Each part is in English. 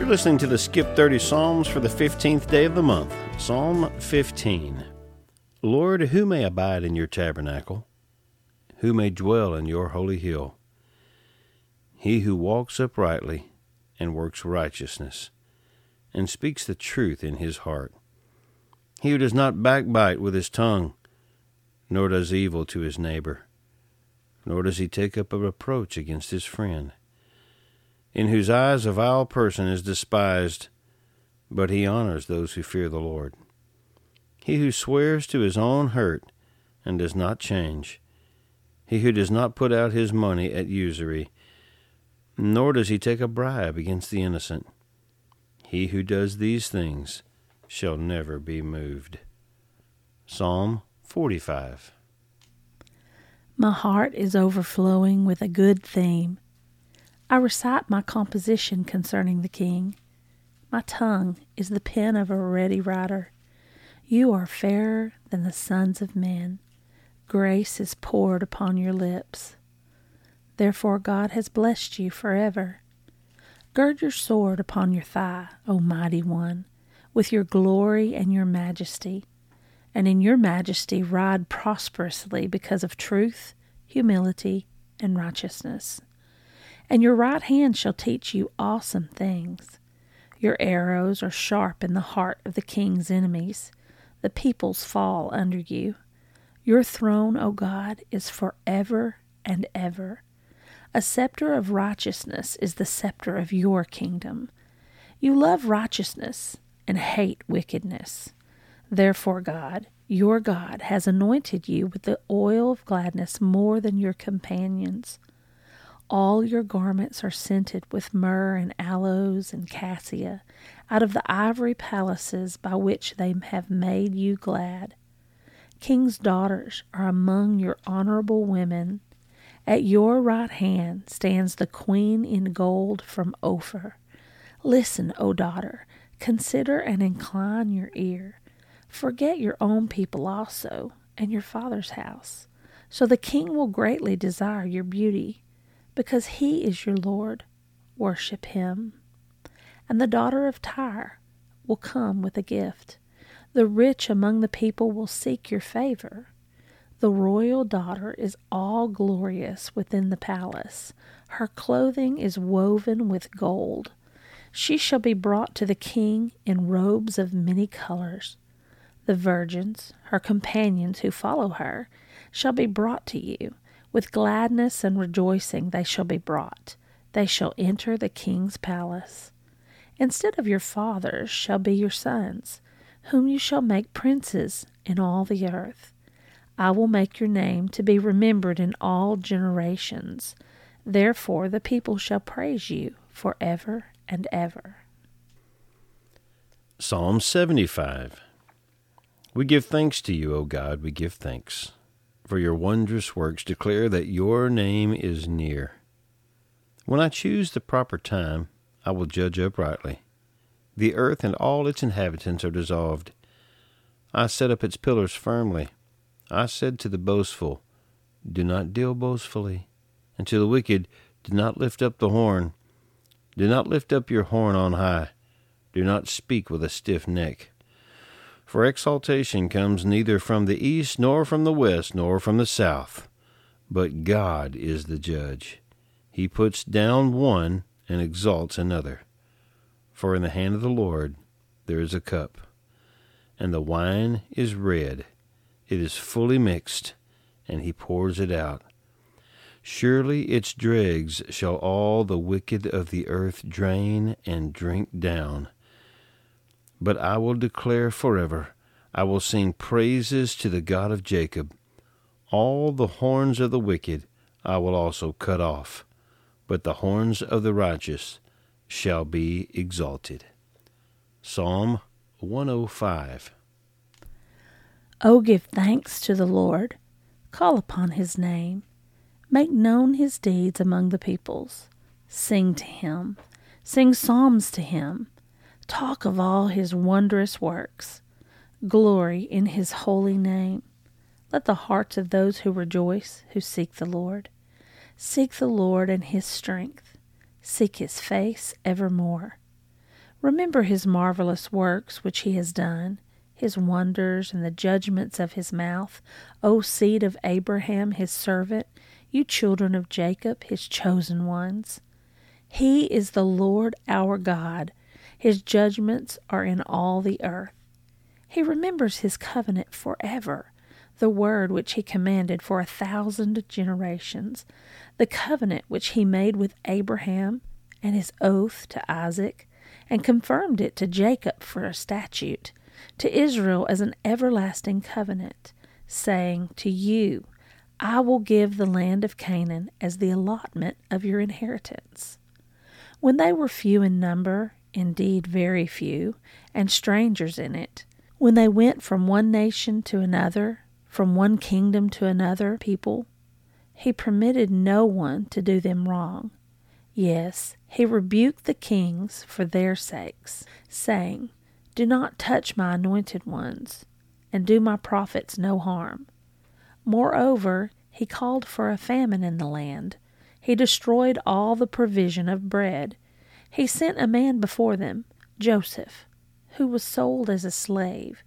You're listening to the Skip 30 Psalms for the 15th day of the month, Psalm 15. Lord, who may abide in your tabernacle? Who may dwell in your holy hill? He who walks uprightly and works righteousness, and speaks the truth in his heart. He who does not backbite with his tongue, nor does evil to his neighbor, nor does he take up a reproach against his friend in whose eyes a vile person is despised, but he honors those who fear the Lord. He who swears to his own hurt and does not change, he who does not put out his money at usury, nor does he take a bribe against the innocent, he who does these things shall never be moved. Psalm 45 My heart is overflowing with a good theme. I recite my composition concerning the King. My tongue is the pen of a ready writer. You are fairer than the sons of men. Grace is poured upon your lips. Therefore God has blessed you forever. Gird your sword upon your thigh, O mighty one, with your glory and your majesty. And in your majesty ride prosperously because of truth, humility, and righteousness and your right hand shall teach you awesome things. Your arrows are sharp in the heart of the king's enemies. The peoples fall under you. Your throne, O God, is forever and ever. A scepter of righteousness is the scepter of your kingdom. You love righteousness and hate wickedness. Therefore, God, your God, has anointed you with the oil of gladness more than your companions. All your garments are scented with myrrh and aloes and cassia, out of the ivory palaces by which they have made you glad. King's daughters are among your honorable women. At your right hand stands the queen in gold from Ophir. Listen, O daughter, consider and incline your ear. Forget your own people also, and your father's house. So the king will greatly desire your beauty because he is your Lord. Worship him. And the daughter of Tyre will come with a gift. The rich among the people will seek your favor. The royal daughter is all glorious within the palace. Her clothing is woven with gold. She shall be brought to the king in robes of many colors. The virgins, her companions who follow her, shall be brought to you. With gladness and rejoicing they shall be brought. They shall enter the king's palace. Instead of your fathers shall be your sons, whom you shall make princes in all the earth. I will make your name to be remembered in all generations. Therefore the people shall praise you for ever and ever. Psalm 75 We give thanks to you, O God, we give thanks for your wondrous works declare that your name is near. When I choose the proper time, I will judge uprightly. The earth and all its inhabitants are dissolved. I set up its pillars firmly. I said to the boastful, Do not deal boastfully, and to the wicked, Do not lift up the horn. Do not lift up your horn on high. Do not speak with a stiff neck. For exaltation comes neither from the east, nor from the west, nor from the south. But God is the judge. He puts down one and exalts another. For in the hand of the Lord there is a cup, and the wine is red. It is fully mixed, and he pours it out. Surely its dregs shall all the wicked of the earth drain and drink down but I will declare forever. I will sing praises to the God of Jacob. All the horns of the wicked I will also cut off, but the horns of the righteous shall be exalted. Psalm 105. Oh, give thanks to the Lord, call upon his name, make known his deeds among the peoples. Sing to him, sing psalms to him Talk of all his wondrous works. Glory in his holy name. Let the hearts of those who rejoice, who seek the Lord, seek the Lord and his strength, seek his face evermore. Remember his marvelous works which he has done, his wonders and the judgments of his mouth, O seed of Abraham his servant, you children of Jacob his chosen ones. He is the Lord our God, his judgments are in all the earth. He remembers his covenant forever, the word which he commanded for a thousand generations, the covenant which he made with Abraham, and his oath to Isaac, and confirmed it to Jacob for a statute, to Israel as an everlasting covenant, saying, To you I will give the land of Canaan as the allotment of your inheritance. When they were few in number, indeed very few, and strangers in it, when they went from one nation to another, from one kingdom to another people, he permitted no one to do them wrong. Yes, he rebuked the kings for their sakes, saying, Do not touch my anointed ones, and do my prophets no harm. Moreover, he called for a famine in the land. He destroyed all the provision of bread. He sent a man before them, Joseph, who was sold as a slave.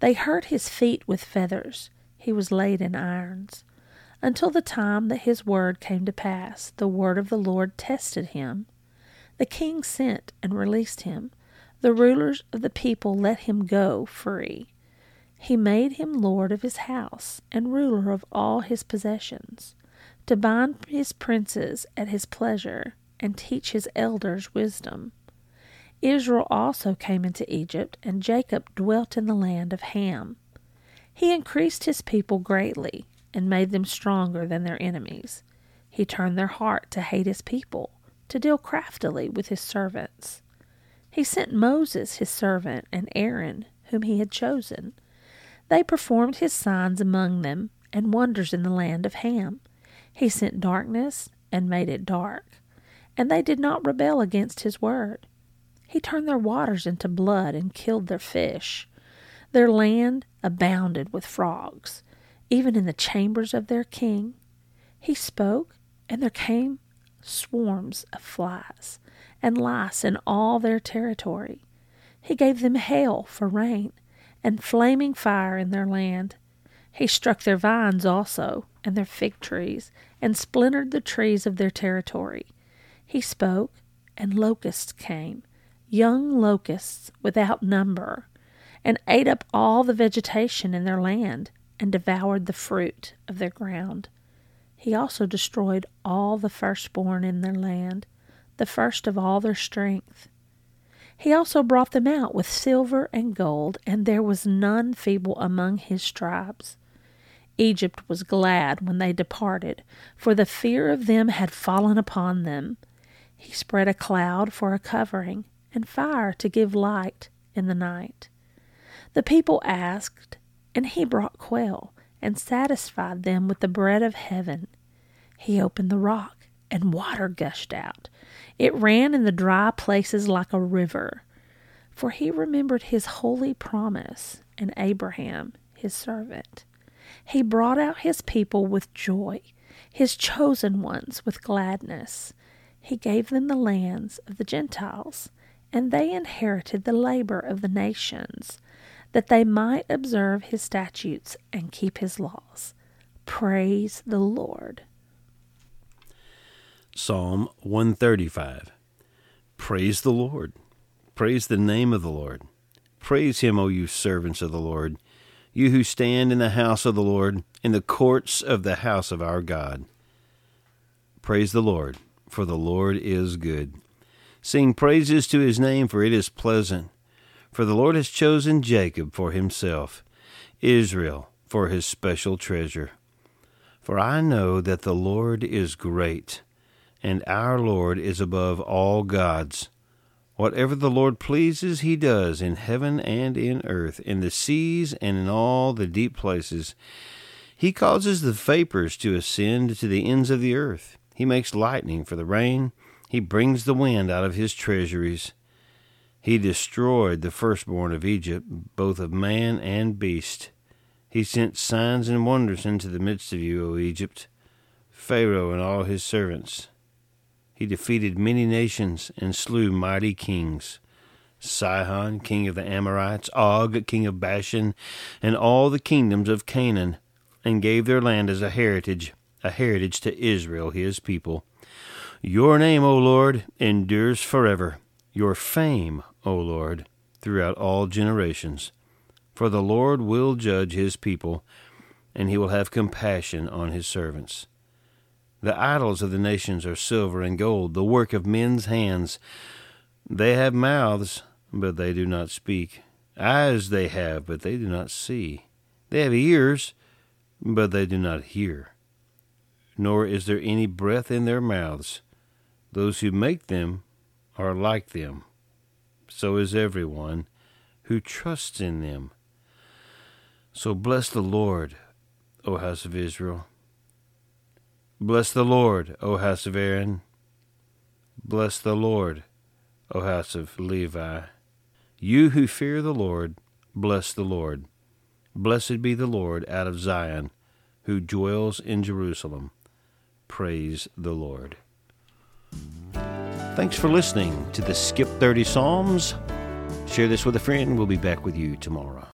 They hurt his feet with feathers. He was laid in irons. Until the time that his word came to pass, the word of the Lord tested him. The king sent and released him. The rulers of the people let him go free. He made him lord of his house and ruler of all his possessions, to bind his princes at his pleasure and teach his elders wisdom. Israel also came into Egypt, and Jacob dwelt in the land of Ham. He increased his people greatly and made them stronger than their enemies. He turned their heart to hate his people, to deal craftily with his servants. He sent Moses, his servant, and Aaron, whom he had chosen. They performed his signs among them and wonders in the land of Ham. He sent darkness and made it dark, and they did not rebel against his word. He turned their waters into blood and killed their fish. Their land abounded with frogs even in the chambers of their king. He spoke, and there came swarms of flies and lice in all their territory. He gave them hail for rain and flaming fire in their land. He struck their vines also and their fig trees and splintered the trees of their territory. He spoke, and locusts came, young locusts without number, and ate up all the vegetation in their land and devoured the fruit of their ground. He also destroyed all the firstborn in their land, the first of all their strength. He also brought them out with silver and gold, and there was none feeble among his tribes. Egypt was glad when they departed, for the fear of them had fallen upon them. He spread a cloud for a covering, and fire to give light in the night. The people asked, and he brought quail, and satisfied them with the bread of heaven. He opened the rock, and water gushed out. It ran in the dry places like a river. For he remembered his holy promise and Abraham, his servant. He brought out his people with joy, his chosen ones with gladness. He gave them the lands of the Gentiles, and they inherited the labor of the nations that they might observe his statutes and keep his laws. Praise the Lord. Psalm 135 Praise the Lord. Praise the name of the Lord. Praise him, O you servants of the Lord, you who stand in the house of the Lord, in the courts of the house of our God. Praise the Lord, for the Lord is good. Sing praises to his name, for it is pleasant. For the Lord has chosen Jacob for himself, Israel for his special treasure. For I know that the Lord is great, and our Lord is above all gods. Whatever the Lord pleases, he does in heaven and in earth, in the seas and in all the deep places. He causes the vapors to ascend to the ends of the earth. He makes lightning for the rain. He brings the wind out of his treasuries. He destroyed the firstborn of Egypt, both of man and beast. He sent signs and wonders into the midst of you, O Egypt, Pharaoh and all his servants. He defeated many nations and slew mighty kings. Sihon, king of the Amorites, Og, king of Bashan, and all the kingdoms of Canaan, and gave their land as a heritage, a heritage to Israel, his people. Your name, O Lord, endures forever. Your fame, O Lord, throughout all generations. For the Lord will judge his people, and he will have compassion on his servants. The idols of the nations are silver and gold, the work of men's hands. They have mouths, but they do not speak. Eyes they have, but they do not see. They have ears, but they do not hear. Nor is there any breath in their mouths. Those who make them are like them. So is everyone who trusts in them. So bless the Lord, O house of Israel. Bless the Lord, O house of Aaron. Bless the Lord, O house of Levi. You who fear the Lord, bless the Lord. Blessed be the Lord out of Zion, who dwells in Jerusalem. Praise the Lord. Thanks for listening to the Skip 30 Psalms. Share this with a friend. We'll be back with you tomorrow.